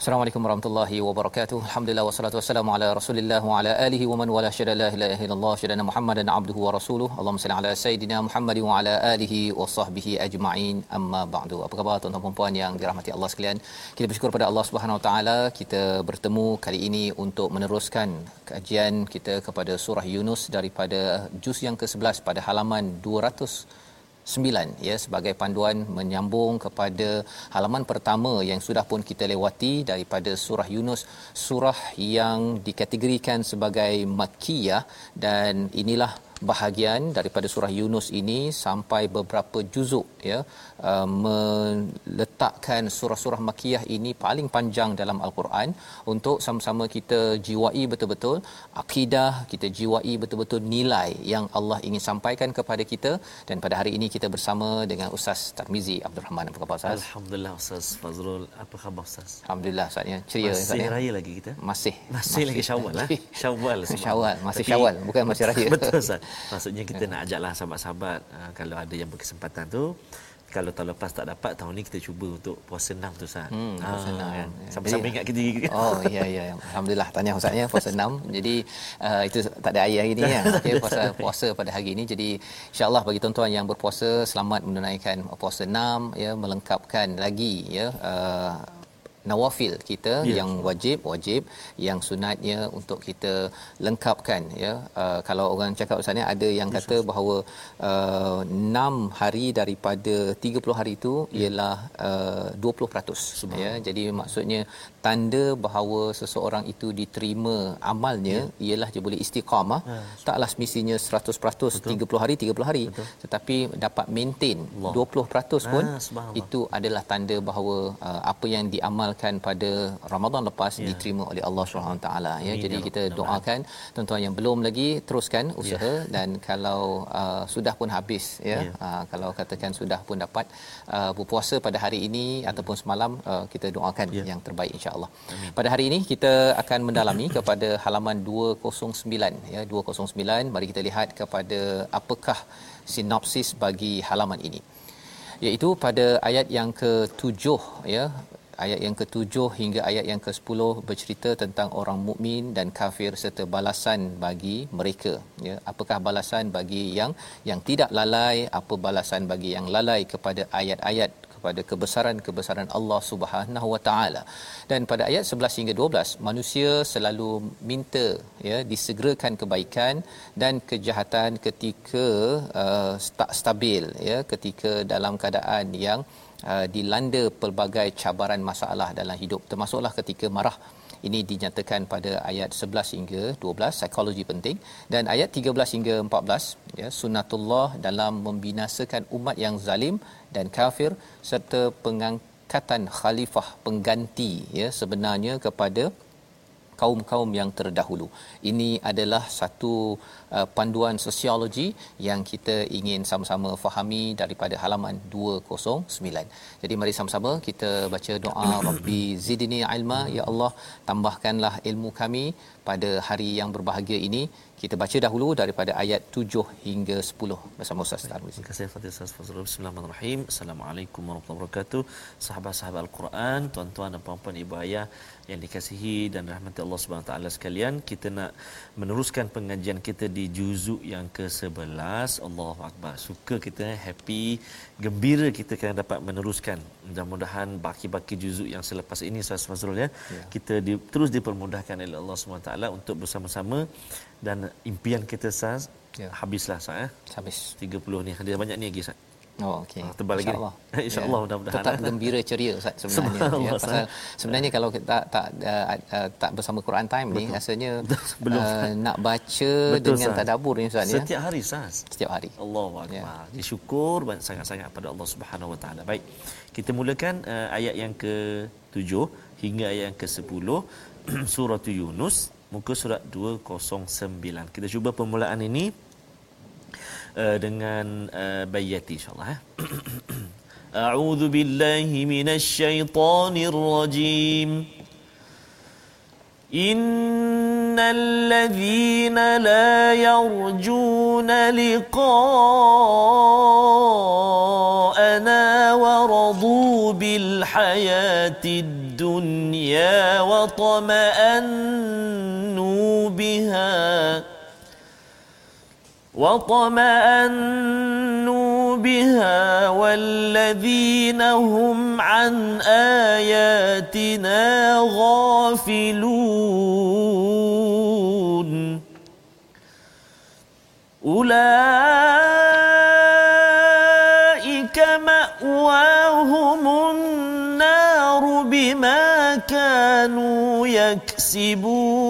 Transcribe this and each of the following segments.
Assalamualaikum warahmatullahi wabarakatuh. Alhamdulillah wassalatu wassalamu ala Rasulillah wa ala alihi wa man wala syada la ilaha illallah syada Muhammadan abduhu wa rasuluh. Allahumma salli ala sayidina Muhammad wa ala alihi wa sahbihi ajma'in. Amma ba'du. Apa khabar tuan-tuan dan puan yang dirahmati Allah sekalian? Kita bersyukur pada Allah Subhanahu wa taala kita bertemu kali ini untuk meneruskan kajian kita kepada surah Yunus daripada juz yang ke-11 pada halaman 200 9 ya sebagai panduan menyambung kepada halaman pertama yang sudah pun kita lewati daripada surah Yunus surah yang dikategorikan sebagai makkiyah. Dan inilah bahagian daripada surah Yunus ini sampai beberapa juzuk ya uh, meletakkan surah-surah makkiyah ini paling panjang dalam al-Quran untuk sama-sama kita jiwai betul-betul akidah kita jiwai betul-betul nilai yang Allah ingin sampaikan kepada kita. Dan pada hari ini kita bersama dengan Ustaz Tarmizi Abdul Rahman. Apa khabar Ustaz? Alhamdulillah Ustaz Fazrul. Apa khabar Ustaz? Alhamdulillah Ustaz ya. Ceria Masih Ustaz ya? raya lagi kita? Masih. Masih, lagi Syawal lah. Syawal. Syawal masih Tapi- Syawal bukan masih raya. Betul Ustaz. Maksudnya kita nak ajaklah sahabat-sahabat uh, kalau ada yang berkesempatan tu kalau tahun lepas tak dapat tahun ni kita cuba untuk puasa enam tu Ustaz. Hmm, puasa Ah, enam, kan. Sama-sama Jadi- ingat kita. Oh ya ya ya. alhamdulillah tahniah ustaz ya puasa 6. Jadi uh, itu tak ada air hari ni ya. Okey puasa puasa pada hari ini. Jadi insyaallah bagi tuan-tuan yang berpuasa selamat menunaikan puasa 6 ya melengkapkan lagi ya uh, nawafil kita yeah. yang wajib wajib yang sunatnya untuk kita lengkapkan ya. Uh, kalau orang cakap ustaz ni ada yang kata bahawa uh, 6 hari daripada 30 hari itu ialah uh, 20% ya. Jadi maksudnya tanda bahawa seseorang itu diterima amalnya yeah. ialah dia boleh istiqamah Ya. taklah semestinya 100% Betul. 30 hari 30 hari Betul. tetapi dapat maintain Allah. 20% pun Ah, subhanallah. itu adalah tanda bahawa uh, apa yang diamalkan pada Ramadan lepas Ya. diterima oleh Allah Subhanahu taala ya Amin, jadi ya kita doakan tuan-tuan yang belum lagi teruskan usaha ya. dan kalau uh, sudah pun habis ya, Ya. Uh, kalau katakan sudah pun dapat uh, berpuasa pada hari ini ataupun semalam uh, kita doakan Ya. yang terbaik insya-Allah. Pada hari ini kita akan mendalami kepada halaman 209 ya 209 mari kita lihat kepada apakah sinopsis bagi halaman ini. Iaitu pada ayat yang ke-7 ya ayat yang ke-7 hingga ayat yang ke-10 bercerita tentang orang mukmin dan kafir serta balasan bagi mereka ya. Apakah balasan bagi yang yang tidak lalai? Apa balasan bagi yang lalai kepada ayat-ayat kepada kebesaran-kebesaran Allah Subhanahu Wa Taala. Dan pada ayat 11 hingga 12 manusia selalu minta ya disegerakan kebaikan dan kejahatan ketika uh, tak stabil ya ketika dalam keadaan yang uh, dilanda pelbagai cabaran masalah dalam hidup termasuklah ketika marah ini dinyatakan pada ayat 11 hingga 12 psikologi penting dan ayat 13 hingga 14 ya sunnatullah dalam membinasakan umat yang zalim dan kafir serta pengangkatan khalifah pengganti ya sebenarnya kepada kaum-kaum yang terdahulu. Ini adalah satu uh, panduan sosiologi yang kita ingin sama-sama fahami daripada halaman 209. Jadi mari sama-sama kita baca doa Rabbi zidni ilma ya Allah tambahkanlah ilmu kami pada hari yang berbahagia ini. Kita baca dahulu daripada ayat 7 hingga 10 bersama Ustaz Tarmizi. Terima kasih Fatih Ustaz Fazrul. Bismillahirrahmanirrahim. Assalamualaikum warahmatullahi wabarakatuh. Sahabat-sahabat Al-Quran, tuan-tuan dan puan-puan ibu ayah yang dikasihi dan rahmati Allah Allah Subhanahu taala sekalian kita nak meneruskan pengajian kita di juzuk yang ke-11 Allahu akbar. Suka kita happy gembira kita akan dapat meneruskan. Mudah-mudahan baki-baki juzuk yang selepas ini Ustaz Fazrul ya, ya. kita di, terus dipermudahkan oleh Allah Subhanahu taala untuk bersama-sama. Dan impian kita Ustaz ya. habislah Ustaz ya. Habis. 30 ni. Ada banyak ni lagi Ustaz Oh okey. Ah, tebal lagi. Insya-Allah. Insya-Allah ya. mudah-mudahan. Tetap gembira ceria Ustaz sebenarnya. ya, pasal sebenarnya kalau kita tak tak uh, uh, tak bersama Quran time Betul. ni rasanya Belum. Uh, nak baca Betul, dengan tadabbur ni Ustaz ya. Setiap hari Ustaz. Setiap hari. Allahu akbar. Ya. Disyukur banyak sangat-sangat pada Allah Subhanahu Wa Taala. Baik. Kita mulakan uh, ayat yang ke-7 hingga ayat yang ke-10 surah Yunus muka surat 209. Kita cuba permulaan ini uh, dengan uh, bayati insyaallah eh. A'udzu billahi minasy syaithanir rajim. Yarjuna liqa'ana wa radu bil hayatid dunya wa tama'annu biha وطمأنوا بها والذين هم عن آياتنا غافلون أولئك مأواهم النار بما كانوا يكسبون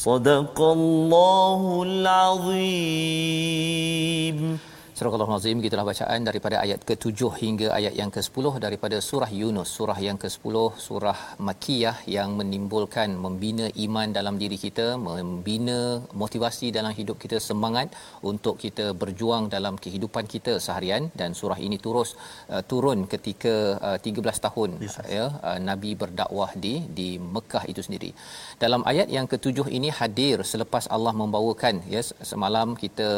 صدق الله العظيم Surah Al-Azim gitulah bacaan daripada ayat ke-7 hingga ayat yang ke-10 daripada surah Yunus. Surah yang ke-10 surah Makkiyah yang menimbulkan membina iman dalam diri kita membina motivasi dalam hidup kita semangat untuk kita berjuang dalam kehidupan kita seharian. Dan surah ini terus uh, turun ketika uh, 13 tahun yes, ya uh, nabi berdakwah di di Mekah itu sendiri. Dalam ayat yang ke-7 ini hadir selepas Allah membawakan ya semalam kita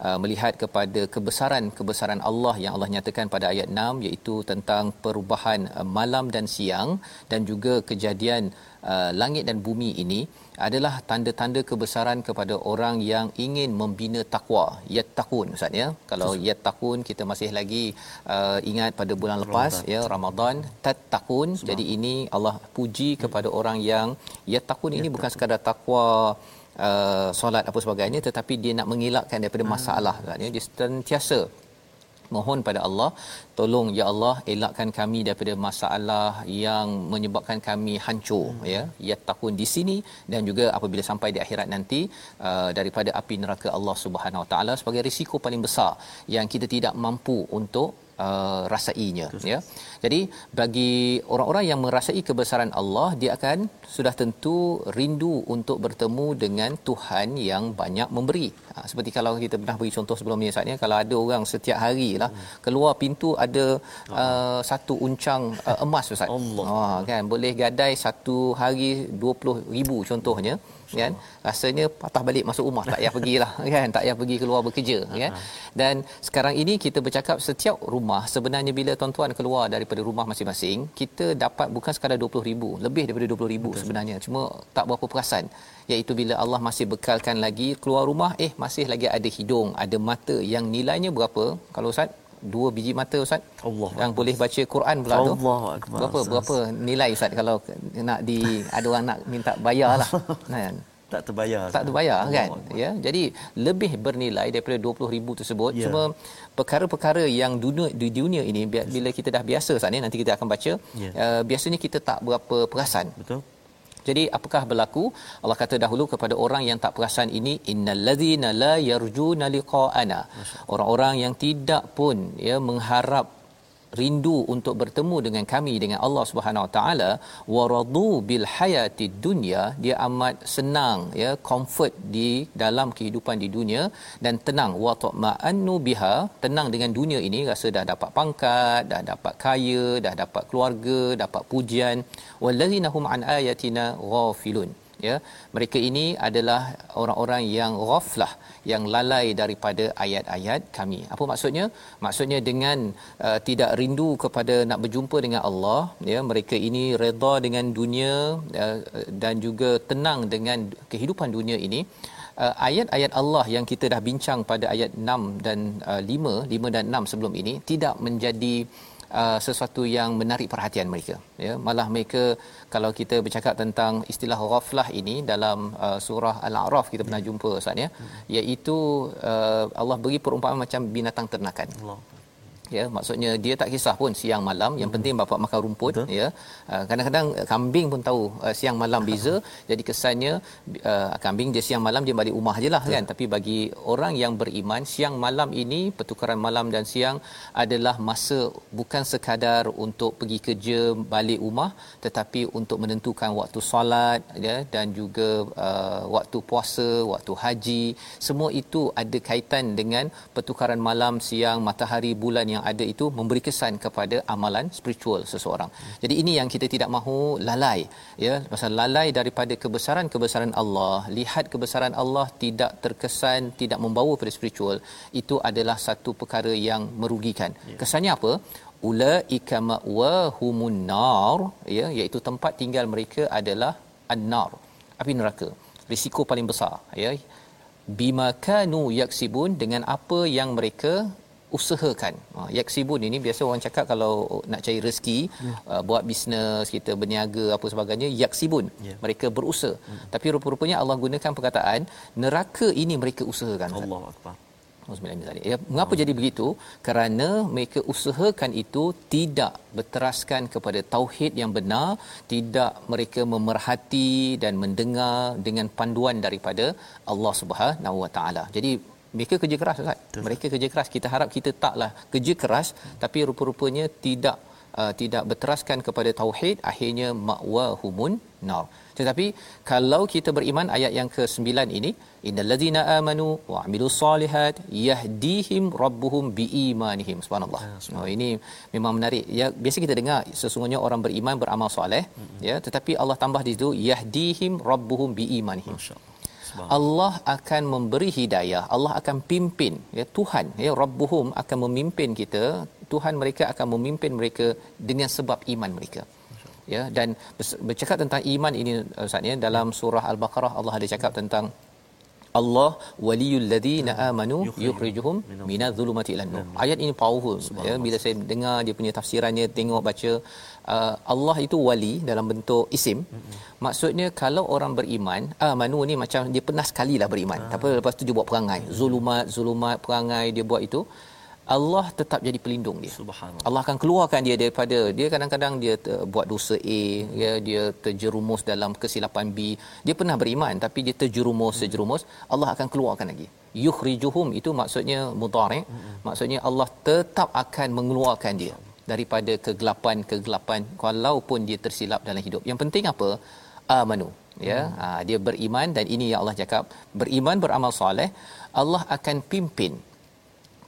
uh, melihat kepada kebesaran-kebesaran Allah yang Allah nyatakan pada ayat 6 iaitu tentang perubahan uh, malam dan siang dan juga kejadian uh, langit dan bumi ini adalah tanda-tanda kebesaran kepada orang yang ingin membina takwa yattaqun ustaz ya. Kalau yattaqun kita masih lagi uh, ingat pada bulan lepas Ramadan. ya Ramadan tattaqun. Jadi ini Allah puji kepada orang yang yattaqun ini bukan sekadar takwa uh, solat apa sebagainya tetapi dia nak mengelakkan daripada hmm. masalah kan ya dia sentiasa mohon pada Allah tolong ya Allah elakkan kami daripada masalah yang menyebabkan kami hancur hmm. ya ya takun di sini dan juga apabila sampai di akhirat nanti uh, daripada api neraka Allah Subhanahu Wa Taala sebagai risiko paling besar yang kita tidak mampu untuk uh, rasainya Betul. ya. Jadi bagi orang-orang yang merasai kebesaran Allah dia akan sudah tentu rindu untuk bertemu dengan Tuhan yang banyak memberi. Ha, seperti kalau kita pernah beri contoh sebelum ni saatnya kalau ada orang setiap hari lah hmm. keluar pintu ada uh, satu uncang uh, emas ustaz. Allah. Ha, kan? Boleh gadai satu hari 20000 contohnya kan? Rasanya patah balik masuk rumah. Tak payah pergilah kan? Tak payah pergi keluar bekerja kan? dan sekarang ini kita bercakap setiap rumah sebenarnya bila tuan-tuan keluar daripada rumah masing-masing kita dapat bukan sekadar 20000 lebih daripada 20000 Betul. sebenarnya. Cuma tak berapa perasan iaitu bila Allah masih bekalkan lagi keluar rumah eh masih lagi ada hidung ada mata yang nilainya berapa? Kalau ustaz dua biji mata ustaz Allah yang boleh baca Quran pula tu Allahu akbar. berapa Ustaz. berapa nilai ustaz kalau nak di ada orang nak minta bayar lah kan tak terbayar. tak terbayar kan Allah. ya jadi lebih bernilai daripada 20000 tersebut Ya. cuma perkara-perkara yang dunia di dunia ini bi- bila kita dah biasa saat ni nanti kita akan baca Ya. uh, biasanya kita tak berapa perasan Betul? Jadi apakah berlaku? Allah kata dahulu kepada orang yang tak perasan ini innallazina la yarjuna liqa'ana. Orang-orang yang tidak pun ya mengharap rindu untuk bertemu dengan kami dengan Allah Subhanahu Wa Taala waradu bil hayati dunya dia amat senang ya comfort di dalam kehidupan di dunia dan tenang. Wa ta'ma'annu biha tenang dengan dunia ini rasa dah dapat pangkat dah dapat kaya dah dapat keluarga dapat pujian. Wallazina hum an ayatina ghafilun ya. Mereka ini adalah orang-orang yang ghaflah yang lalai daripada ayat-ayat kami. Apa maksudnya? Maksudnya dengan uh, tidak rindu kepada nak berjumpa dengan Allah ya mereka ini redha dengan dunia uh, dan juga tenang dengan kehidupan dunia ini. Uh, ayat-ayat Allah yang kita dah bincang pada ayat 6 dan uh, 5 5 dan 6 sebelum ini tidak menjadi sesuatu yang menarik perhatian mereka. Ya malah mereka kalau kita bercakap tentang istilah ghaflah ini dalam uh, surah al-a'raf kita pernah jumpa ustaz ya iaitu uh, Allah beri perumpamaan macam binatang ternakan. Allah. Ya maksudnya dia tak kisah pun siang malam. Yang penting bapak makan rumput Betul. ya. Uh, kadang-kadang uh, kambing pun tahu uh, siang malam beza. Jadi kesannya uh, kambing dia siang malam dia balik rumah je lah kan. Tapi bagi orang yang beriman siang malam ini pertukaran malam dan siang adalah masa bukan sekadar untuk pergi kerja balik rumah tetapi untuk menentukan waktu solat ya dan juga uh, waktu puasa waktu haji. Semua itu ada kaitan dengan pertukaran malam siang matahari bulan yang ada itu memberi kesan kepada amalan spiritual seseorang. Jadi ini yang kita tidak mahu lalai ya pasal lalai daripada kebesaran-kebesaran Allah, lihat kebesaran Allah tidak terkesan tidak membawa pada spiritual itu adalah satu perkara yang merugikan. Kesannya apa? ulaika ma'wahumun nar ya iaitu tempat tinggal mereka adalah an-nar api neraka risiko paling besar ya bima kanu yaksibun dengan apa yang mereka usahakan. Ha, yaksibun ini biasa orang cakap kalau nak cari rezeki, Ya. uh, buat bisnes, kita berniaga apa sebagainya, yaksibun. Ya. Mereka berusaha. Hmm. Tapi rupa-rupanya Allah gunakan perkataan neraka ini mereka usahakan. Allah akbar. Ya, mengapa jadi begitu? Kerana mereka usahakan itu tidak berteraskan kepada tauhid yang benar, tidak mereka memerhati dan mendengar dengan panduan daripada Allah Subhanahu Wa Taala. Jadi mereka kerja keras Ustaz. Mereka kerja keras. Kita harap kita taklah kerja keras tapi rupa-rupanya tidak uh, tidak berteraskan kepada tauhid akhirnya ma'wahumun nar. Tetapi kalau kita beriman ayat yang ke-9 ini innallazina amanu wa amilus solihat yahdihim rabbuhum biimanihim subhanallah. Oh ini memang menarik. Ya biasa kita dengar sesungguhnya orang beriman beramal soleh mm-hmm. ya tetapi Allah tambah di situ yahdihim rabbuhum biimanihim. Masya-Allah. Allah akan memberi hidayah, Allah akan pimpin ya Tuhan ya Rabbuhum akan memimpin kita, Tuhan mereka akan memimpin mereka dengan sebab iman mereka. Ya dan bercakap tentang iman ini Ustaz ya dalam surah Al-Baqarah Allah ada cakap tentang Allah waliyul ladina amanu yukhrijuhum minadh dhulumati ilan nur. Ayat ini powerful ya bila saya dengar dia punya tafsirannya tengok baca uh, Allah itu wali dalam bentuk isim. Maksudnya kalau orang beriman, amanu ni macam dia pernah sekali lah beriman. Ah. Tapi lepas tu dia buat perangai. Zulumat, zulumat perangai dia buat itu. Allah tetap jadi pelindung dia. Subhanallah. Allah akan keluarkan dia daripada dia kadang-kadang dia ter, buat dosa A ya dia terjerumus dalam kesilapan B. Dia pernah beriman tapi dia terjerumus terjerumus. Allah akan keluarkan lagi. Yukhrijuhum itu maksudnya mudhari. Maksudnya Allah tetap akan mengeluarkan dia daripada kegelapan-kegelapan walaupun dia tersilap dalam hidup. Yang penting apa? Amanu ya. Hmm. ha, dia beriman dan ini yang Allah cakap. Beriman beramal soleh Allah akan pimpin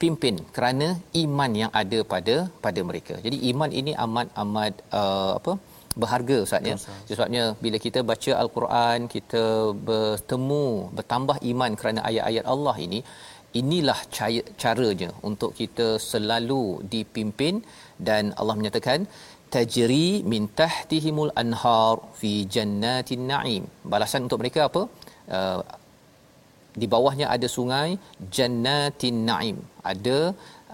pimpin kerana iman yang ada pada pada mereka. Jadi iman ini amat amat uh, apa berharga ustaz ya. Sebabnya bila kita baca al-Quran, kita bertemu bertambah iman kerana ayat-ayat Allah ini, inilah cara, caranya untuk kita selalu dipimpin dan Allah menyatakan tajri min tahtihimul anhar fi jannatin na'im. Balasan untuk mereka apa? Uh, di bawahnya ada sungai jannatin naim ada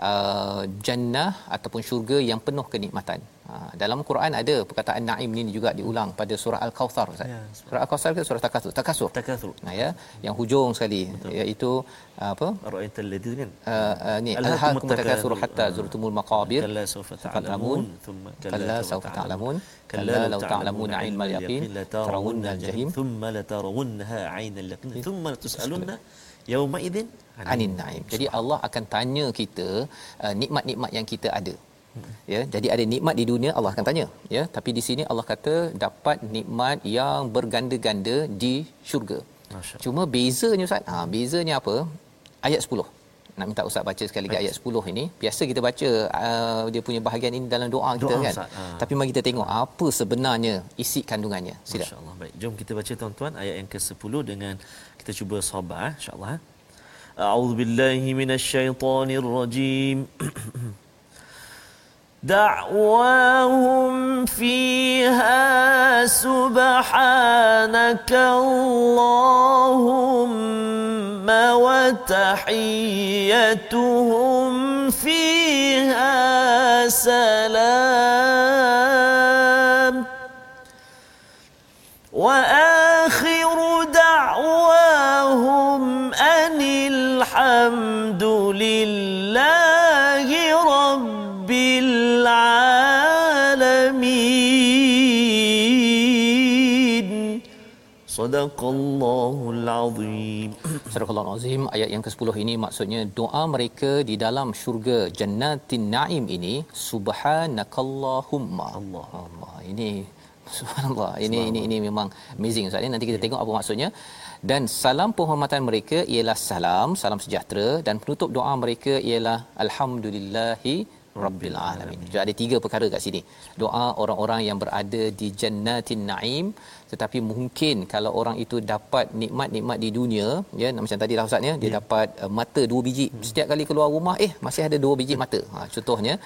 uh, jannah ataupun syurga yang penuh kenikmatan. Ha, dalam Quran ada perkataan naim ini juga diulang pada surah Al-Kautsar Ustaz. Ya, surah Al-Kautsar ke surah Takasur? Takasur. Takasur. Nah ya, yang hujung sekali Betul. iaitu apa? Ra'aital ladzi kan. Uh, uh, ni alhaakum takasur hatta zurtumul maqabir. Kalla sawfa ta'lamun thumma kalla sawfa ta'lamun. Kalla law ta'lamun 'ilmal yaqin tarawunna al-jahim thumma la tarawunnaha 'ainal yaqin thumma tus'alunna yauma idzin anin na'im. Jadi Allah akan tanya kita uh, nikmat-nikmat yang kita ada. Ya jadi ada nikmat di dunia Allah akan tanya. Ya tapi di sini Allah kata dapat nikmat yang berganda-ganda di syurga. Cuma bezanya ustaz ha bezanya apa? Ayat 10 nak minta ustaz baca sekali lagi ayat 10 ini. Biasa kita baca uh, dia punya bahagian ini dalam doa kita doa, kan? Ustaz. Ha. tapi mari kita tengok apa sebenarnya isi kandungannya. Sila. Insyaallah baik jom kita baca tuan-tuan ayat yang ke-10 dengan kita cuba sabar eh, insyaallah eh. a'udzubillahi minasyaitonirrajim دعواهم فيها سبحانك اللهم وتحيتهم فيها سلام واخر Sadaqallahul Azim. Sadaqallahul Azim ayat yang ke-10 ini maksudnya doa mereka di dalam syurga Jannatin Naim ini subhanakallahumma. Allah Allah. Ini subhanallah. Ini ini ini memang amazing Ustaz. Nanti kita ya. tengok apa maksudnya. Dan salam penghormatan mereka ialah salam, salam sejahtera dan penutup doa mereka ialah alhamdulillahi rabbil alamin. Jadi ada tiga perkara kat sini. Doa orang-orang yang berada di jannatin naim tetapi mungkin kalau orang itu dapat nikmat-nikmat di dunia ya macam tadi lah ustaz ya dia ya. dapat uh, mata dua biji hmm. setiap kali keluar rumah eh masih ada dua biji mata. Ha contohnya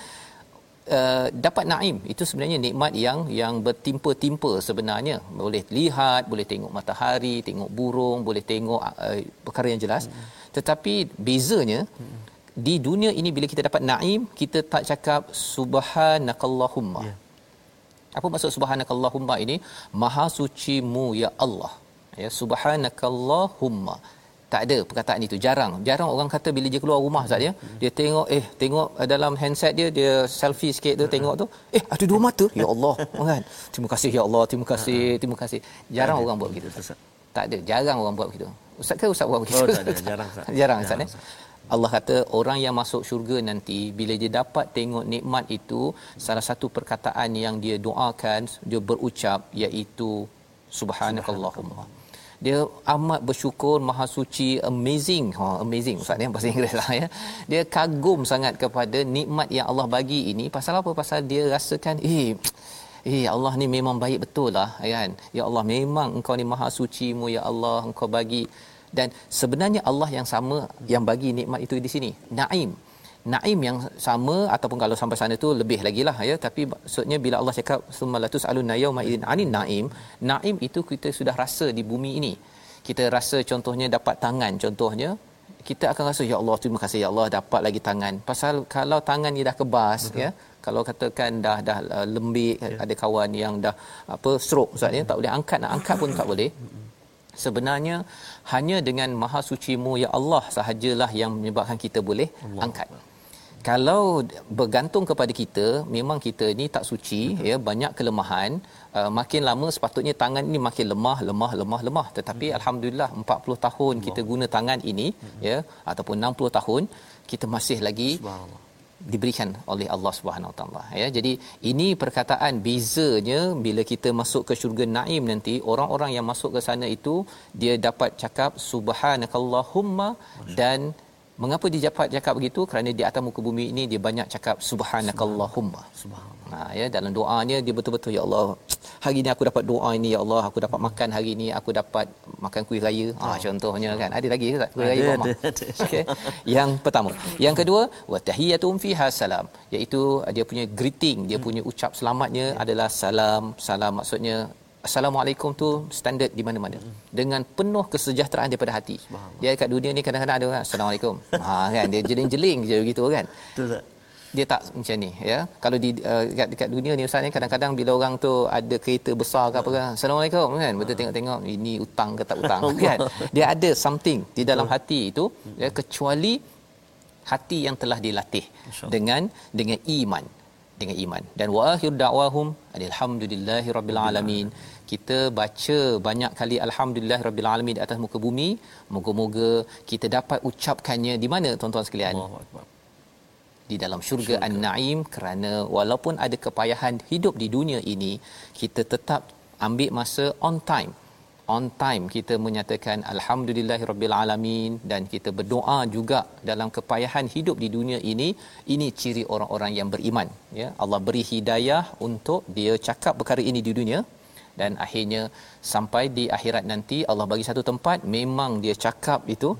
Uh, dapat naim itu sebenarnya nikmat yang yang bertimpa-timpa sebenarnya boleh lihat boleh tengok matahari tengok burung boleh tengok uh, perkara yang jelas hmm. tetapi bezanya hmm di dunia ini bila kita dapat naim kita tak cakap subhanakallahumma. Ya. apa maksud subhanakallahumma ini? Maha suci mu ya Allah. Ya subhanakallahumma. Tak ada perkataan itu. Jarang. Jarang orang kata bila dia keluar rumah saja hmm. dia tengok eh tengok dalam handset dia dia selfie sikit tu tengok tu. Eh ada dua mata. Ya Allah. Kan? Terima kasih ya Allah. Terima kasih terima kasih. Jarang orang buat begitu tak ada. Jarang orang buat begitu. Ustaz ke ustaz buat begitu? oh, tak ada. Jarang ustaz. Jarang ustaz eh Allah kata orang yang masuk syurga nanti bila dia dapat tengok nikmat itu salah satu perkataan yang dia doakan dia berucap iaitu subhanakallahumma. Dia amat bersyukur maha suci amazing. Ha amazing ustaz ya bahasa Inggeris lah ya. Dia kagum sangat kepada nikmat yang Allah bagi ini. Pasal apa? Pasal dia rasakan eh Eh Allah ni memang baik betul lah kan. Ya Allah memang engkau ni maha suci mu ya Allah engkau bagi dan sebenarnya Allah yang sama yang bagi nikmat itu di sini. Naim. Naim yang sama ataupun kalau sampai sana tu lebih lagi lah ya. Tapi maksudnya bila Allah cakap summalatus alun yauma idin anin naim naim itu kita sudah rasa di bumi ini. Kita rasa contohnya dapat tangan contohnya kita akan rasa ya Allah terima kasih ya Allah dapat lagi tangan. Pasal kalau tangan ni dah kebas Betul. ya. Kalau katakan dah dah uh, lembik ya. ada kawan yang dah apa stroke ustaz ya tak boleh angkat nak angkat pun tak boleh. Sebenarnya hanya dengan maha sucimu ya Allah sahajalah yang menyebabkan kita boleh Allah. angkat kalau bergantung kepada kita memang kita ni tak suci Betul. ya banyak kelemahan uh, makin lama sepatutnya tangan ini makin lemah lemah lemah lemah tetapi hmm. alhamdulillah 40 tahun Allah. kita guna tangan ini hmm. ya ataupun 60 tahun kita masih lagi diberikan oleh Allah Subhanahu taala ya jadi ini perkataan bezanya bila kita masuk ke syurga naim nanti orang-orang yang masuk ke sana itu dia dapat cakap subhanakallahumma dan Mengapa dia dapat cakap begitu? Kerana di atas muka bumi ini dia banyak cakap subhanakallahumma. Subhanallah. Ha ya dalam doanya dia betul-betul ya Allah. Hari ini aku dapat doa ini ya Allah, aku dapat makan hari ini, aku dapat makan kuih raya. Ha oh. contohnya kan. Ada lagi ke tak kuih raya mama? Okey. Yang pertama. Yang kedua, wa tahiyatum fiha salam, iaitu dia punya greeting, dia punya ucap selamatnya adalah salam. Salam maksudnya assalamualaikum tu standard di mana-mana hmm. dengan penuh kesejahteraan daripada hati dia kat dunia ni kadang-kadang ada orang assalamualaikum ha kan dia jeling-jeling je begitu kan betul tak dia tak macam ni ya. Kalau di uh, dekat, dekat dunia ni ustaz ni kadang-kadang bila orang tu ada kereta besar ke apa kan. Assalamualaikum kan. Betul ha. tengok-tengok ini hutang ke tak hutang kan. Dia ada something di dalam hati itu ya kecuali hati yang telah dilatih dengan dengan iman. Dengan iman. Dan wa akhir da'wahum alhamdulillahi rabbil alamin. Kita baca banyak kali alhamdulillah rabbil alamin di atas muka bumi. Moga-moga kita dapat ucapkannya di mana tuan-tuan sekalian di dalam syurga, syurga. an-naim kerana walaupun ada kepayahan hidup di dunia ini kita tetap ambil masa on time. On time kita menyatakan alhamdulillahirabbil alamin dan kita berdoa juga dalam kepayahan hidup di dunia ini. Ini ciri orang-orang yang beriman ya. Allah beri hidayah untuk dia cakap perkara ini di dunia dan akhirnya sampai di akhirat nanti Allah bagi satu tempat memang dia cakap itu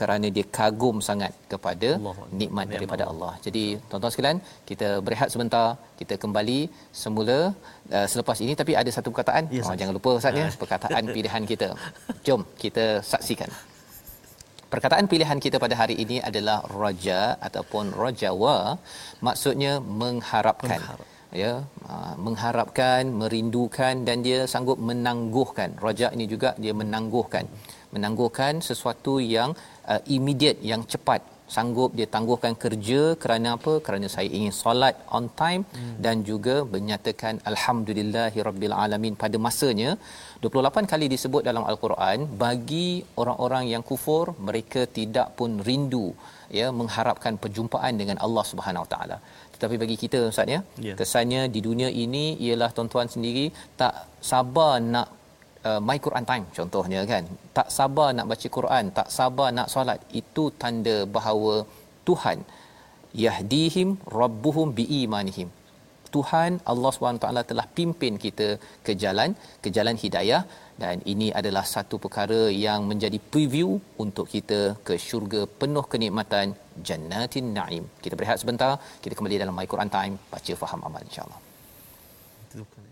kerana dia kagum sangat kepada Allah. nikmat daripada Allah. Jadi tuan-tuan sekalian, kita berehat sebentar, kita kembali semula uh, selepas ini tapi ada satu perkataan. Yes, oh, jangan lupa Ustaz ya, perkataan pilihan kita. Jom kita saksikan. Perkataan pilihan kita pada hari ini adalah raja ataupun rajawa maksudnya mengharapkan. Mengharap ya uh, mengharapkan merindukan dan dia sanggup menangguhkan raja ini juga dia menangguhkan menangguhkan sesuatu yang uh, immediate yang cepat sanggup dia tangguhkan kerja kerana apa kerana saya ingin solat on time hmm. dan juga menyatakan alhamdulillahirabbil alamin pada masanya 28 kali disebut dalam al-Quran bagi orang-orang yang kufur mereka tidak pun rindu ya mengharapkan perjumpaan dengan Allah Subhanahu taala tetapi bagi kita ustaz ya yeah. kesannya di dunia ini ialah tuan-tuan sendiri tak sabar nak uh, my Quran time contohnya kan tak sabar nak baca Quran tak sabar nak solat itu tanda bahawa Tuhan yahdihim rabbuhum biimanihim Tuhan Allah SWT telah pimpin kita ke jalan ke jalan hidayah dan ini adalah satu perkara yang menjadi preview untuk kita ke syurga penuh kenikmatan jannatin naim. Kita berehat sebentar, kita kembali dalam My Quran Time baca faham amal insya-Allah. iman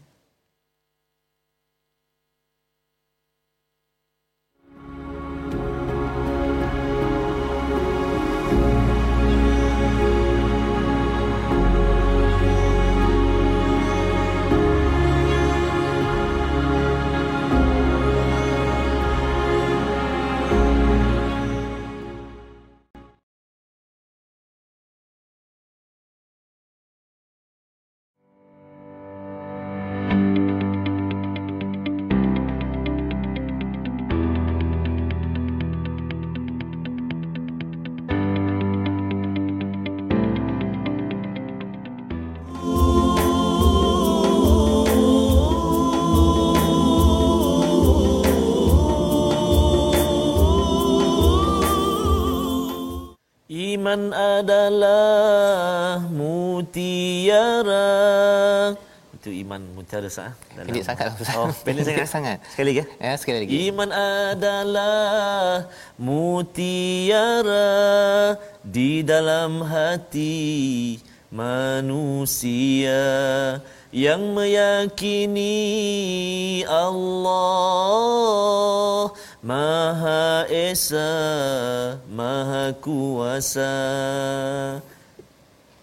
iman mutiara sah dalam pendek sangat. Oh pendek sangat. sangat. Sekali lagi ya sekali lagi. Iman adalah mutiara di dalam hati manusia yang meyakini Allah Maha Esa, Maha Kuasa.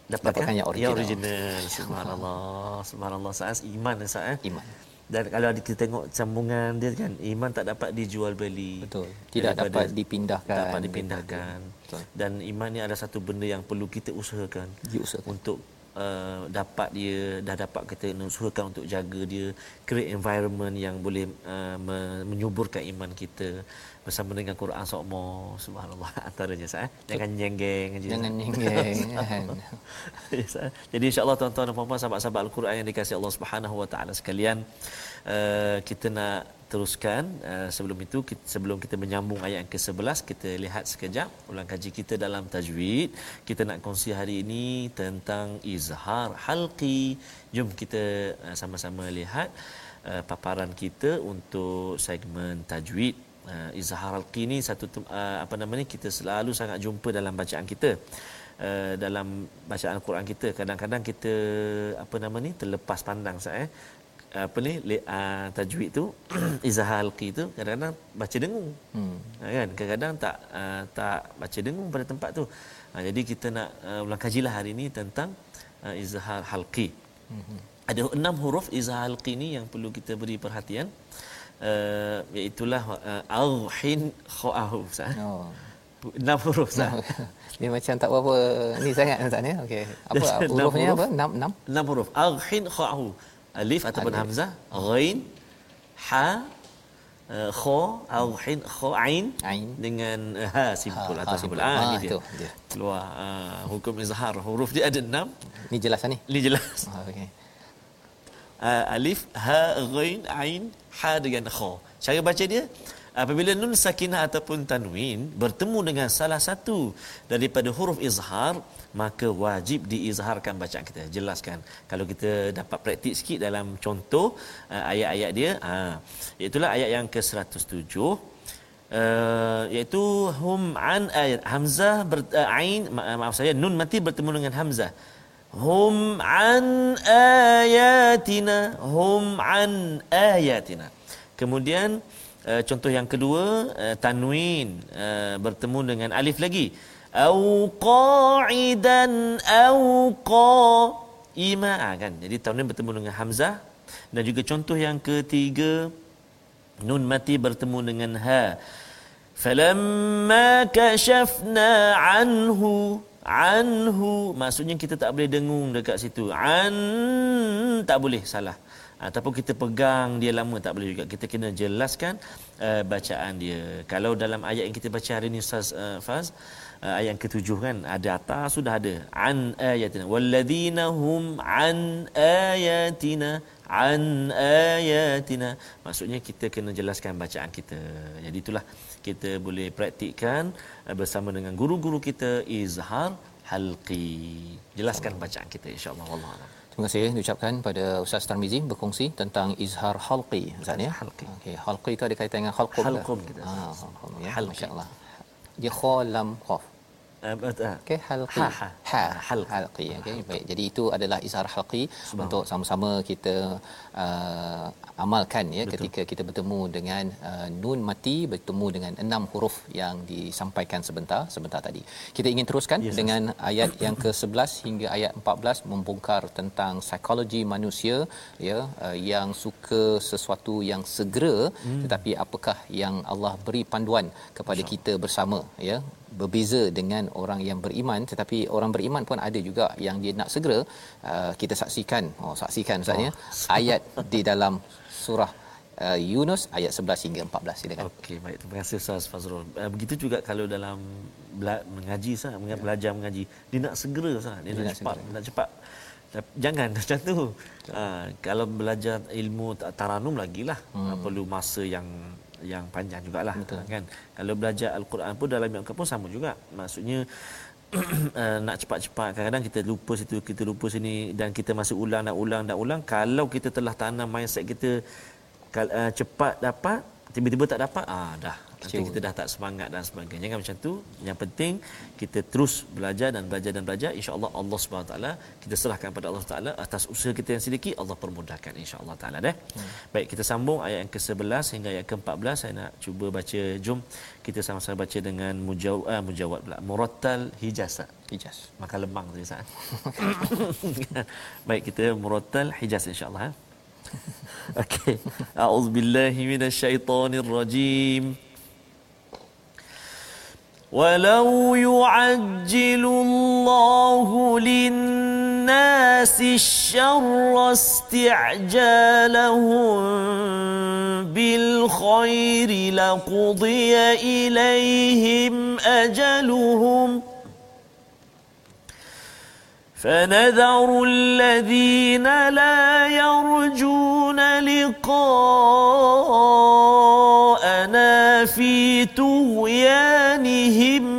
Dapatkan yang original. Yang original. Subhanallah. Subhanallah. Saat iman saat eh? Iman. Dan kalau kita tengok sambungan dia kan, iman tak dapat dijual beli. Betul. Tidak dapat dipindahkan. Tak dapat dipindahkan. Betul. Dan iman ni adalah satu benda yang perlu kita usahakan. Diusahakan. Untuk uh, dapat dia dah dapat kita usahakan untuk jaga dia create environment yang boleh uh, menyuburkan iman kita bersama dengan Quran sokmo subhanallah antaranya sah eh? jangan nyenggeng je. Jangan nyenggeng jadi insyaallah tuan-tuan dan puan-puan sahabat-sahabat al-Quran yang dikasihi Allah Subhanahu wa taala sekalian uh, kita nak teruskan uh, sebelum itu kita, sebelum kita menyambung ayat yang ke-11 kita lihat sekejap ulang kaji kita dalam tajwid. Kita nak kongsi hari ini tentang izhar halqi. Jom kita uh, sama-sama lihat uh, paparan kita untuk segmen tajwid. Uh, izhar halqi ni satu uh, apa nama ni kita selalu sangat jumpa dalam bacaan kita. Uh, dalam bacaan Al-Quran kita. Kadang-kadang kita apa nama ni terlepas pandang saya eh apa ni? Le, uh, tajwid tu izhar halqi tu kadang-kadang baca dengung. Hmm. uh, kan? Kadang-kadang tak uh, tak baca dengung pada tempat tu. Uh, jadi kita nak uh, ulang kajilah hari ini tentang uh, izhar halqi. Hmm. ada enam huruf izhar halqi ni yang perlu kita beri perhatian. Uh, iaitu lah uh, khaahu sah oh. enam huruf sah dia macam tak apa-apa ni sangat Ustaz ni okey. Apa hurufnya apa? Enam enam? Enam huruf. Arhin khaahu alif ataupun alif. hamzah ghain ha uh, kha atau hin kha ain ain. dengan uh, ha simpul ha, atau simpul. ah ha, ni dia. dia. Keluar uh, hukum izhar huruf dia ada enam. Ni jelas ni. Ni jelas. Ha, okey. Uh, alif ha ghain ain ha dengan kha. Cara baca dia apabila nun sakinah ataupun tanwin bertemu dengan salah satu daripada huruf izhar maka wajib diizharkan bacaan kita. Jelaskan kalau kita dapat praktik sikit dalam contoh uh, ayat-ayat dia uh, itulah ayat yang ke-107 uh, iaitu hum an ayat hamzah ber, uh, ain ma- maaf saya nun mati bertemu dengan hamzah. Hum an ayatina hum an ayatina. Kemudian uh, contoh yang kedua uh, tanwin uh, bertemu dengan alif lagi. Au qa'idan au qa'ima. Ah, kan? Jadi tanwin bertemu dengan hamzah. Dan juga contoh yang ketiga nun mati bertemu dengan ha. Falamma kashafna anhu anhu. Maksudnya kita tak boleh dengung dekat situ. An tak boleh salah ataupun kita pegang dia lama tak boleh juga. Kita kena jelaskan uh, bacaan dia. Kalau dalam ayat yang kita baca hari ini Ustaz uh, Faz uh, ayat yang ketujuh kan ada atas sudah ada. An ayatina. Walladzina hum an ayatina. An ayatina. Maksudnya kita kena jelaskan bacaan kita. Jadi itulah kita boleh praktikkan uh, bersama dengan guru-guru kita izhar halqi. Jelaskan bacaan kita insyaallah. Wallahu Terima kasih diucapkan pada Ustaz Tarmizi berkongsi tentang izhar halqi Ustaz ya. Halqi. Okey, halqi itu ada kaitan dengan halqum. Halqum. Ah, halqum ya. Masya-Allah dia kha lam qaf okey halqi ha, ha. ha. halqi okey baik jadi itu adalah izhar halqi untuk sama-sama kita uh, amalkan ya Betul. ketika kita bertemu dengan uh, nun mati bertemu dengan enam huruf yang disampaikan sebentar sebentar tadi kita ingin teruskan yes, dengan yes. ayat yang ke-11 hingga ayat 14 membongkar tentang psikologi manusia ya uh, yang suka sesuatu yang segera hmm. tetapi apakah yang Allah beri panduan kepada Insya. kita bersama ya berbeza dengan orang yang beriman tetapi orang beriman pun ada juga yang dia nak segera uh, kita saksikan oh saksikan ustaznya oh. ayat di dalam surah uh, Yunus ayat 11 hingga 14 silakan. Okey baik terima kasih Ustaz Fazrul. Uh, begitu juga kalau dalam bela- mengaji sah ya. belajar mengaji dia nak segera sah dia, dia nak, nak cepat segera. nak cepat jangan macam tu. Ha, kalau belajar ilmu taranum lagilah hmm. perlu masa yang yang panjang jugalah Betul. kan? Kalau belajar al-Quran pun dalam yang pun sama juga. Maksudnya uh, nak cepat-cepat kadang-kadang kita lupa situ kita lupa sini dan kita masih ulang dan ulang dan ulang. Kalau kita telah tanam mindset kita uh, cepat dapat tiba-tiba tak dapat ah dah. Nanti kita dah tak semangat dan sebagainya. Jangan macam tu? Yang penting kita terus belajar dan belajar dan belajar. Insyaallah Allah Subhanahu taala kita serahkan pada Allah taala atas usaha kita yang sedikit Allah permudahkan insyaallah taala deh. Hmm. baik kita sambung ayat yang ke-11 hingga ayat ke-14 saya nak cuba baca. Jom kita sama-sama baca dengan mujawab uh, mujawab pula. Murattal hijaz hijaz. Maka lemang tu saat baik kita murattal hijaz insyaallah eh. أعوذ بالله من الشيطان الرجيم ولو يعجل الله للناس الشر استعجالهم بالخير لقضي إليهم أجلهم ۖ فنذر الذين لا يرجون لقاءنا في طغيانهم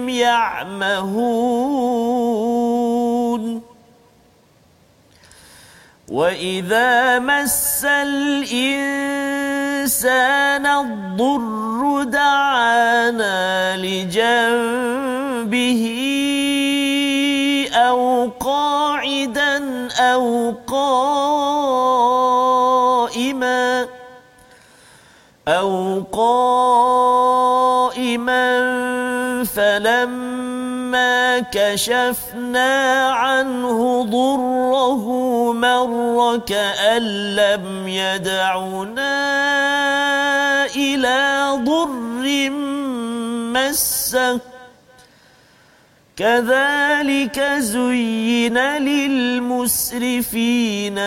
يعمهون. وإذا مس الإنسان الضر دعانا لجنبه أو قاعدا أو قائما أو قائما فلما كشفنا عنه ضره مر كأن لم يدعنا إلى ضر مسه كذلك زين للمسرفين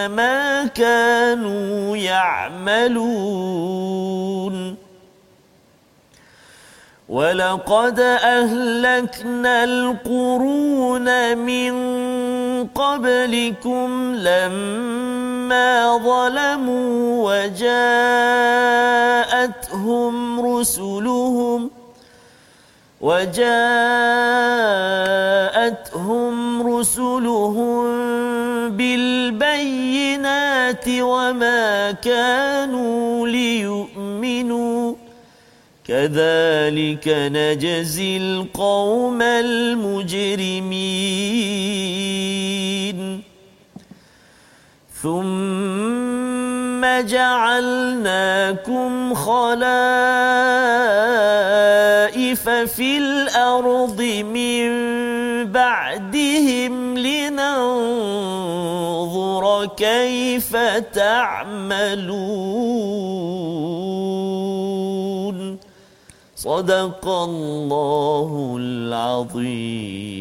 ما كانوا يعملون. ولقد أهلكنا القرون من قبلكم لما ظلموا وجاءتهم رسلهم ۖ وجاءتهم رسلهم بالبينات وما كانوا ليؤمنوا. كذلك نجزي القوم المجرمين. ثم جعلناكم خلائف في الأرض من بعدهم لننظر كيف تعملون؟ صدق الله العظيم.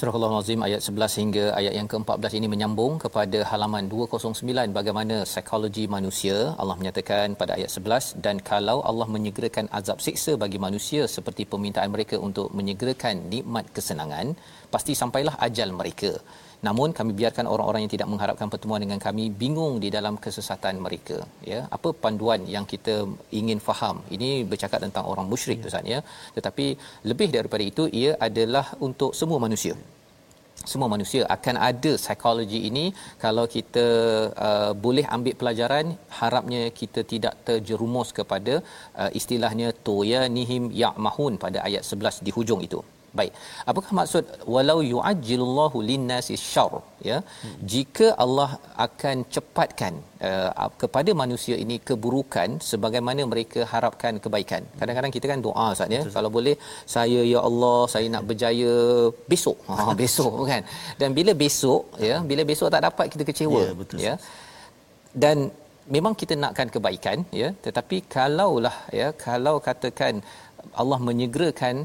Surah Al-Azim ayat 11 hingga ayat yang ke-14 ini menyambung kepada halaman 209 bagaimana psikologi manusia. Allah menyatakan pada ayat 11 dan kalau Allah menyegerakan azab siksa bagi manusia seperti permintaan mereka untuk menyegerakan nikmat kesenangan, pasti sampailah ajal mereka. Namun kami biarkan orang-orang yang tidak mengharapkan pertemuan dengan kami bingung di dalam kesesatan mereka. Ya, apa panduan yang kita ingin faham? Ini bercakap tentang orang musyrik tu ya. Tetapi lebih daripada itu ia adalah untuk semua manusia semua manusia akan ada psikologi ini kalau kita uh, boleh ambil pelajaran harapnya kita tidak terjerumus kepada uh, istilahnya toya nihim ya'mahun pada ayat 11 di hujung itu Baik. Apakah maksud walau yu'ajjilullahu lin-nasi syarr ya? Hmm. Jika Allah akan cepatkan uh, kepada manusia ini keburukan sebagaimana mereka harapkan kebaikan. Kadang-kadang kita kan doa Ustaz ya, kalau boleh saya ya Allah saya nak berjaya besok. Ha besok kan. Dan bila besok ya, bila besok tak dapat kita kecewa ya. Betul. ya. Dan memang kita nakkan kebaikan ya, tetapi kalaulah ya, kalau katakan Allah menyegerakan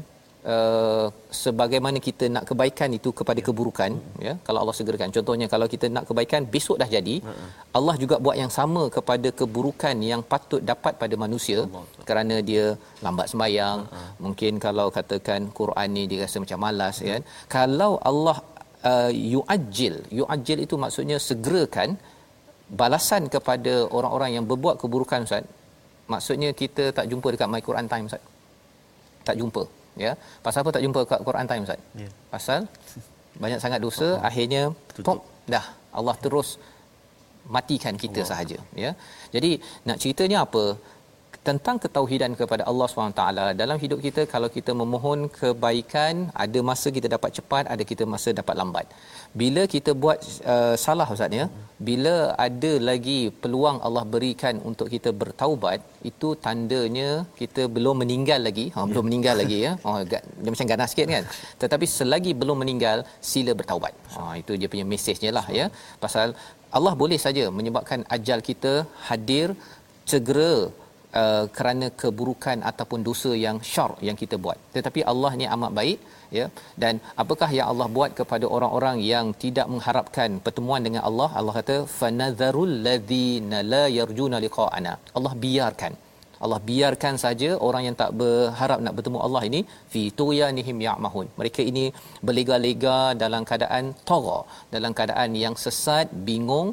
uh, sebagaimana kita nak kebaikan itu kepada keburukan ya kalau Allah segerakan. Contohnya kalau kita nak kebaikan besok dah jadi Allah juga buat yang sama kepada keburukan yang patut dapat pada manusia kerana dia lambat sembahyang. Mungkin kalau katakan Quran ni dia rasa macam malas kan kalau Allah uh, yuajil yuajil itu maksudnya segerakan balasan kepada orang-orang yang berbuat keburukan ustaz. Maksudnya kita tak jumpa dekat my Quran time ustaz. Tak jumpa ya. Pasal apa tak jumpa kat Quran time ustaz? Ya. Pasal banyak sangat dosa oh, akhirnya pop dah. Allah terus matikan kita Allah. sahaja. Ya. Jadi nak ceritanya apa tentang ketauhidan kepada Allah SWT dalam hidup kita kalau kita memohon kebaikan ada masa kita dapat cepat ada kita masa dapat lambat. Bila kita buat uh, salah ustaz ya? Bila ada lagi peluang Allah berikan untuk kita bertaubat itu tandanya kita belum meninggal lagi. Ha belum meninggal lagi ya? Oh dia macam ganas sikit kan? Tetapi selagi belum meninggal sila bertaubat. Ha itu dia punya mesejnya lah ya? Pasal Allah boleh saja menyebabkan ajal kita hadir segera uh, kerana keburukan ataupun dosa yang syar yang kita buat. Tetapi Allah ni amat baik ya. Dan apakah yang Allah buat kepada orang-orang yang tidak mengharapkan pertemuan dengan Allah? Allah kata fanadharul ladzina la yarjuna liqa'ana. Allah biarkan. Allah biarkan saja orang yang tak berharap nak bertemu Allah ini fi tuyanihim ya'mahun. Mereka ini berlega-lega dalam keadaan tara dalam keadaan yang sesat bingung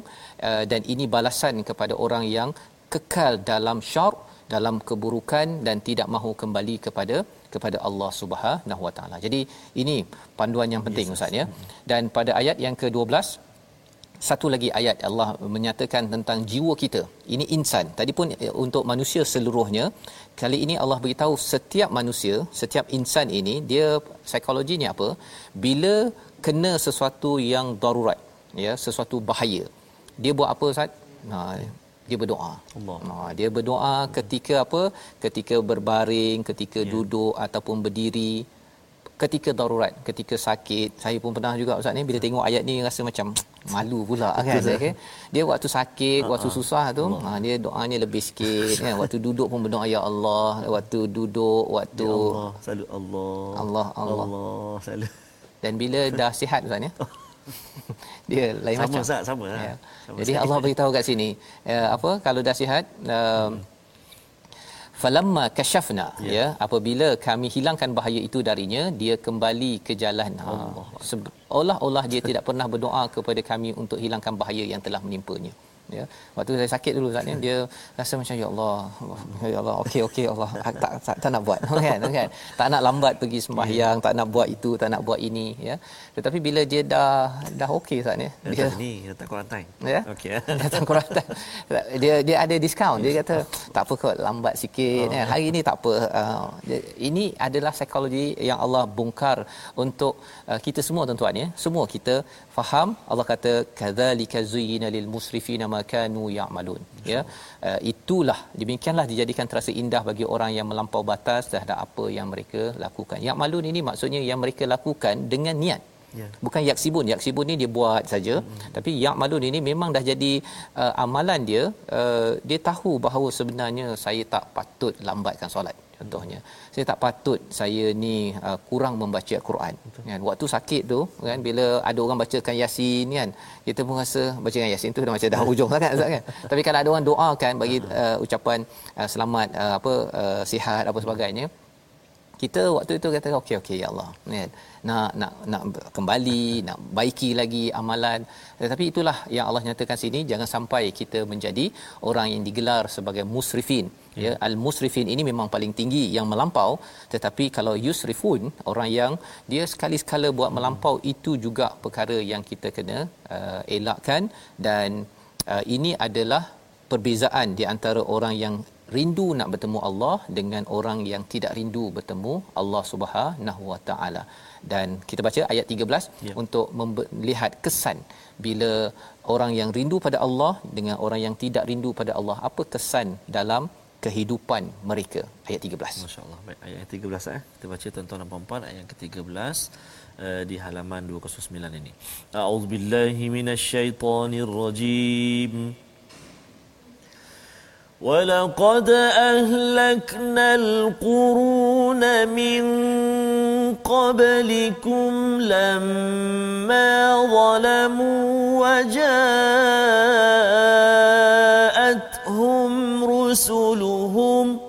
uh, dan ini balasan kepada orang yang kekal dalam syar dalam keburukan dan tidak mahu kembali kepada kepada Allah Subhanahu Wa Taala. Jadi ini panduan yang penting yes, Ustaz ya. Dan pada ayat yang ke-12 satu lagi ayat Allah menyatakan tentang jiwa kita. Ini insan. Tadi pun eh, untuk manusia seluruhnya. Kali ini Allah beritahu setiap manusia, setiap insan ini dia psikologinya apa? Bila kena sesuatu yang darurat, ya, sesuatu bahaya. Dia buat apa Ustaz? Nah, dia berdoa. Allah. Ha, dia berdoa ketika apa? Ketika berbaring, ketika yeah. duduk ataupun berdiri, ketika darurat, ketika sakit. Saya pun pernah juga ustaz ni bila tengok ayat ni rasa macam malu pula kan saya okay? Dia waktu sakit, uh-huh. waktu susah tu, ha, dia doanya lebih sikit kan. Waktu duduk pun berdoa ya Allah, waktu duduk, waktu ya Allah, selalu Allah. Allah Allah. Allah selalu. Dan bila dah sihat ustaz ni. dia lain sama, macam. Sama sama. Ya. Sama Jadi Allah beritahu kat sini, uh, apa kalau dah sihat uh, hmm falamma kashafna ya. ya apabila kami hilangkan bahaya itu darinya dia kembali ke jalan ha seolah-olah dia tidak pernah berdoa kepada kami untuk hilangkan bahaya yang telah menimpanya ya. Waktu saya sakit dulu saat ni dia rasa macam ya Allah ya Allah okey okey Allah tak, tak, tak tak nak buat. Kan kan. Tak nak lambat pergi sembahyang tak nak buat itu tak nak buat ini ya. Tetapi bila dia dah dah okey saat ni dia ni datang kuarantain ya. Okey. Datang kuarantain dia dia ada diskaun dia kata tak apa kot lambat sikit. Oh. ya. Hari ni tak apa uh, ini adalah psikologi yang Allah bongkar untuk uh, kita semua tuan-tuan ya. Semua kita faham Allah kata kadzalika zuyyina lil musrifina ma kanu ya'malun ya uh, itulah demikianlah dijadikan terasa indah bagi orang yang melampau batas terhadap apa yang mereka lakukan ya'malun ini maksudnya yang mereka lakukan dengan niat Ya. Bukan yaksibun. Yaksibun ni dia buat saja. Hmm. Tapi ya'malun ini memang dah jadi uh, amalan dia. Uh, dia tahu bahawa sebenarnya saya tak patut lambatkan solat contohnya saya tak patut saya ni uh, kurang membaca Quran kan? Waktu sakit tu kan bila ada orang bacakan yasin kan kita pun rasa bacakan yasin tu dah macam dah hujung sangat kan? Tapi kalau ada orang doakan bagi uh, ucapan uh, selamat uh, apa uh, sihat apa sebagainya kita waktu itu kata okey okey ya Allah kan nak nak nak kembali nak baiki lagi amalan tetapi itulah yang Allah nyatakan sini jangan sampai kita menjadi orang yang digelar sebagai musrifin ya hmm. al musrifin ini memang paling tinggi yang melampau tetapi kalau yusrifun orang yang dia sekali sekala buat hmm. melampau itu juga perkara yang kita kena uh, elakkan dan uh, ini adalah perbezaan di antara orang yang rindu nak bertemu Allah dengan orang yang tidak rindu bertemu Allah Subhanahu Wa Taala. Dan kita baca ayat 13 ya. untuk melihat kesan bila orang yang rindu pada Allah dengan orang yang tidak rindu pada Allah. Apa kesan dalam kehidupan mereka? Ayat 13 masyaallah. Baik ayat 13 eh. Kita baca tuan-tuan dan puan-puan ayat yang ke-13 uh, di halaman 209 ini. A'udzubillahi minasyaitonirrajim ولقد أهلكنا القرون من قبلكم لما ظلموا وجاءتهم رسلهم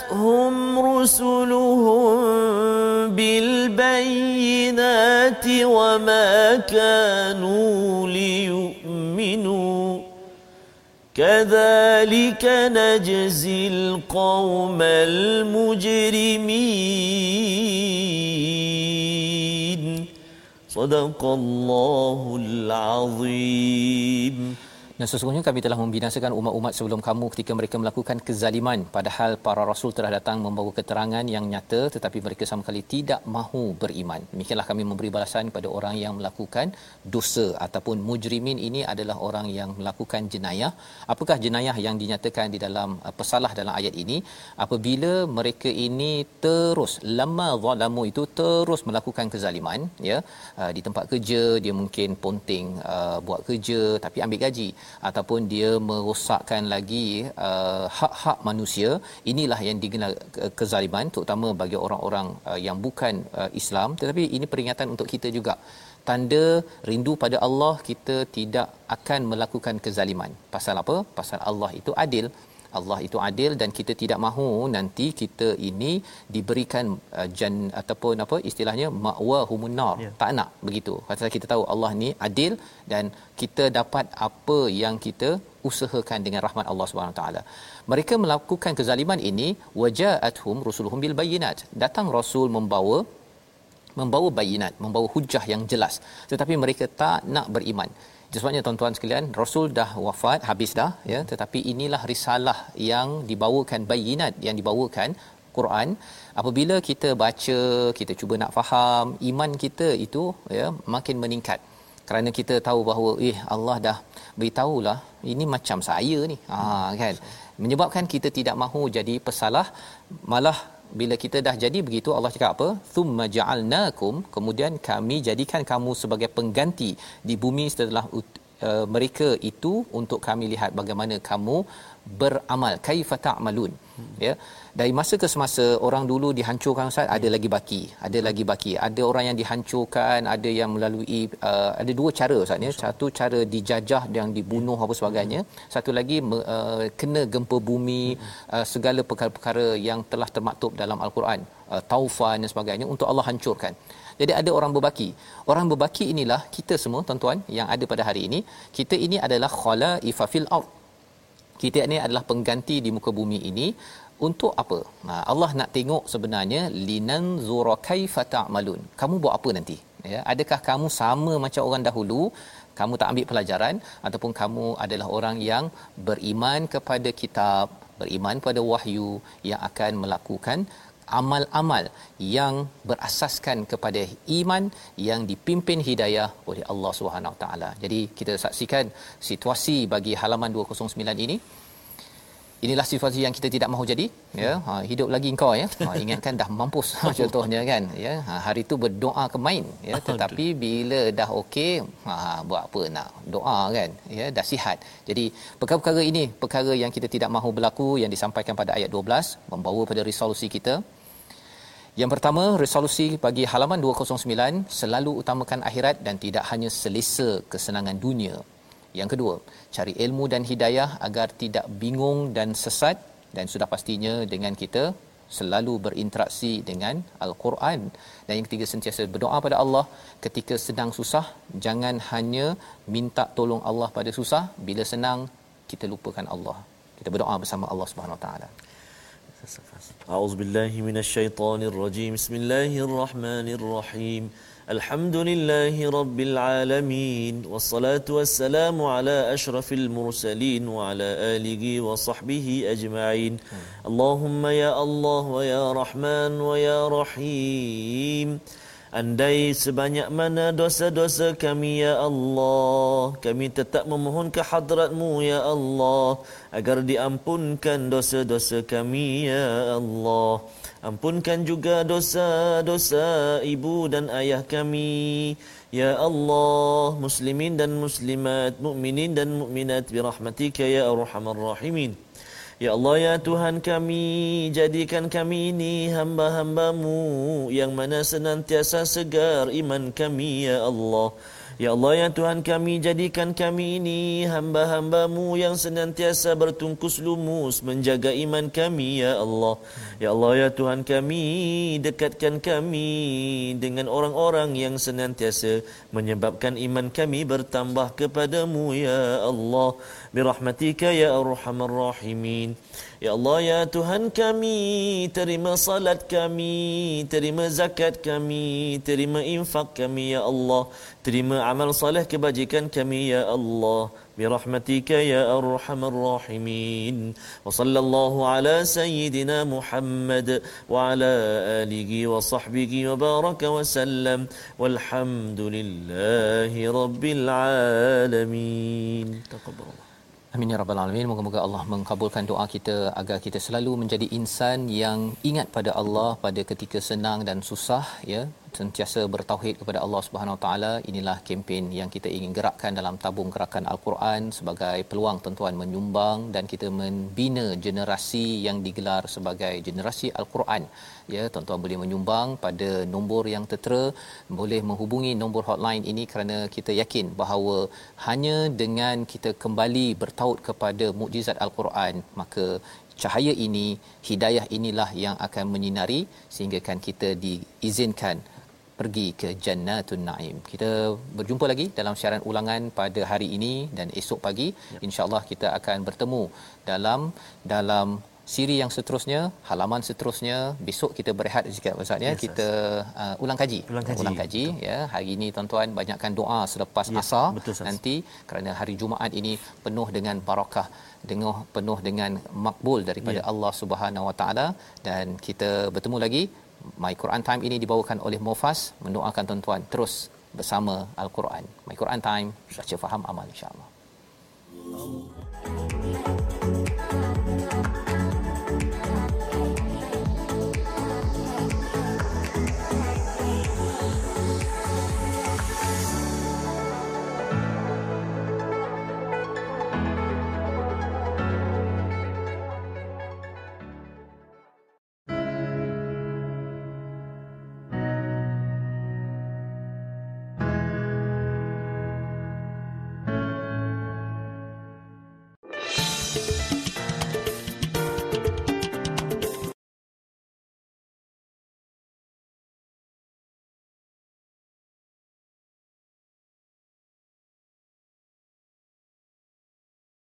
وجاءتهم رسلهم بالبينات وما كانوا كذلك نجزي القوم المجرمين. صدق الله العظيم. Dan sesungguhnya kami telah membinasakan umat-umat sebelum kamu ketika mereka melakukan kezaliman padahal para rasul telah datang membawa keterangan yang nyata tetapi mereka sama sekali tidak mahu beriman. Demikianlah kami memberi balasan kepada orang yang melakukan dosa ataupun mujrimin ini adalah orang yang melakukan jenayah. Apakah jenayah yang dinyatakan di dalam uh, pesalah dalam ayat ini? Apabila mereka ini terus lama zalamu itu terus melakukan kezaliman ya uh, di tempat kerja dia mungkin ponting uh, buat kerja tapi ambil gaji ataupun dia merosakkan lagi uh, hak-hak manusia inilah yang digelar kezaliman terutama bagi orang-orang uh, yang bukan uh, Islam. Tetapi ini peringatan untuk kita juga. Tanda rindu pada Allah kita tidak akan melakukan kezaliman. Pasal apa? Pasal Allah itu adil Allah itu adil dan kita tidak mahu nanti kita ini diberikan uh, jan ataupun apa istilahnya ma'wa humunar yeah. tak nak begitu. Pasal kita tahu Allah ni adil dan kita dapat apa yang kita usahakan dengan rahmat Allah Subhanahu taala. Mereka melakukan kezaliman ini waja'atuhum rusuluhum bil bayyinat datang rasul membawa membawa bayinat membawa hujah yang jelas. Tetapi mereka tak nak beriman sebabnya tuan-tuan sekalian rasul dah wafat habis dah ya. Tetapi inilah risalah yang dibawakan bayinat yang dibawakan Quran. Apabila kita baca kita cuba nak faham iman kita itu ya makin meningkat. Kerana kita tahu bahawa eh Allah dah beritahulah ini macam saya ni. Ha kan? Menyebabkan kita tidak mahu jadi pesalah malah bila kita dah jadi begitu Allah cakap apa? Thumma ja'alnakum kemudian kami jadikan kamu sebagai pengganti di bumi setelah uh, mereka itu untuk kami lihat bagaimana kamu beramal kaifa ta'malun hmm. ya dari masa ke semasa orang dulu dihancurkan ustaz ada lagi baki ada lagi baki ada orang yang dihancurkan ada yang melalui uh, ada dua cara ustaz ya satu cara dijajah yang dibunuh apa sebagainya satu lagi uh, kena gempa bumi uh, segala perkara-perkara yang telah termaktub dalam al-Quran uh, taufan dan sebagainya untuk Allah hancurkan jadi ada orang berbaki. Orang berbaki inilah kita semua tuan-tuan yang ada pada hari ini. Kita ini adalah khalaifa fil ard. Kita ini adalah pengganti di muka bumi ini untuk apa? Nah, Allah nak tengok sebenarnya linan zura kaifa ta'malun. Kamu buat apa nanti? Ya, adakah kamu sama macam orang dahulu? Kamu tak ambil pelajaran ataupun kamu adalah orang yang beriman kepada kitab, beriman pada wahyu yang akan melakukan amal-amal yang berasaskan kepada iman yang dipimpin hidayah oleh Allah Subhanahu taala. Jadi kita saksikan situasi bagi halaman 209 ini. Inilah situasi yang kita tidak mahu jadi ya. Ha, hidup lagi engkau ya. Ha, ingatkan dah mampus contohnya kan ya. Ha, hari itu berdoa ke main ya. Tetapi bila dah okey ha, buat apa nak doa kan ya dah sihat. Jadi perkara-perkara ini perkara yang kita tidak mahu berlaku yang disampaikan pada ayat 12 membawa pada resolusi kita yang pertama, resolusi bagi halaman 209 selalu utamakan akhirat dan tidak hanya selesa kesenangan dunia. Yang kedua, cari ilmu dan hidayah agar tidak bingung dan sesat dan sudah pastinya dengan kita selalu berinteraksi dengan al-Quran. Dan yang ketiga sentiasa berdoa pada Allah. Ketika sedang susah jangan hanya minta tolong Allah pada susah. Bila senang kita lupakan Allah. Kita berdoa bersama Allah Subhanahu Wa Taala أعوذ بالله من الشيطان الرجيم. بسم الله الرحمن الرحيم. الحمد لله رب العالمين والصلاة والسلام على أشرف المرسلين وعلى آله وصحبه أجمعين. اللهم يا الله ويا رحمن ويا رحيم. Andai sebanyak mana dosa-dosa kami ya Allah Kami tetap memohon ke hadratmu ya Allah Agar diampunkan dosa-dosa kami ya Allah. Ampunkan juga dosa-dosa ibu dan ayah kami Ya Allah Muslimin dan muslimat Mu'minin dan mu'minat Birahmatika ya arhamar rahimin Ya Allah ya Tuhan kami jadikan kami ini hamba-hambamu yang mana senantiasa segar iman kami ya Allah Ya Allah ya Tuhan kami jadikan kami ini hamba-hambamu yang senantiasa bertungkus lumus menjaga iman kami ya Allah. Ya Allah ya Tuhan kami dekatkan kami dengan orang-orang yang senantiasa menyebabkan iman kami bertambah kepadamu ya Allah. Birahmatika ya arhamar rahimin. Ya Allah ya Tuhan kami terima salat kami terima zakat kami terima infak kami ya Allah terima amal saleh kebajikan kami ya Allah birahmatika ya arhamar rahimin wa sallallahu ala sayyidina Muhammad wa ala alihi wa sahbihi wa baraka wa sallam walhamdulillahi rabbil alamin taqabbalallah Amin ya rabbal alamin. Moga-moga Allah mengabulkan doa kita agar kita selalu menjadi insan yang ingat pada Allah pada ketika senang dan susah ya, sentiasa bertauhid kepada Allah Subhanahu Wa Taala. Inilah kempen yang kita ingin gerakkan dalam tabung gerakan Al-Quran sebagai peluang tuan-tuan menyumbang dan kita membina generasi yang digelar sebagai generasi Al-Quran ya tuan-tuan boleh menyumbang pada nombor yang tertera boleh menghubungi nombor hotline ini kerana kita yakin bahawa hanya dengan kita kembali bertaut kepada mukjizat al-Quran maka cahaya ini hidayah inilah yang akan menyinari sehingga kan kita diizinkan pergi ke Jannatun Naim. Kita berjumpa lagi dalam siaran ulangan pada hari ini dan esok pagi ya. insya-Allah kita akan bertemu dalam dalam siri yang seterusnya, halaman seterusnya, besok kita berehat sikit Ustaz ya. Yes, kita uh, ulang kaji. Ulang kaji, ulang kaji ya. Hari ini tuan-tuan banyakkan doa selepas yes, asar betul, nanti kerana hari Jumaat ini penuh dengan barakah dengar penuh dengan makbul daripada yeah. Allah Subhanahu Wa Taala dan kita bertemu lagi My Quran Time ini dibawakan oleh Mofas mendoakan tuan-tuan terus bersama Al-Quran. My Quran Time, baca faham amal insya-Allah. Oh.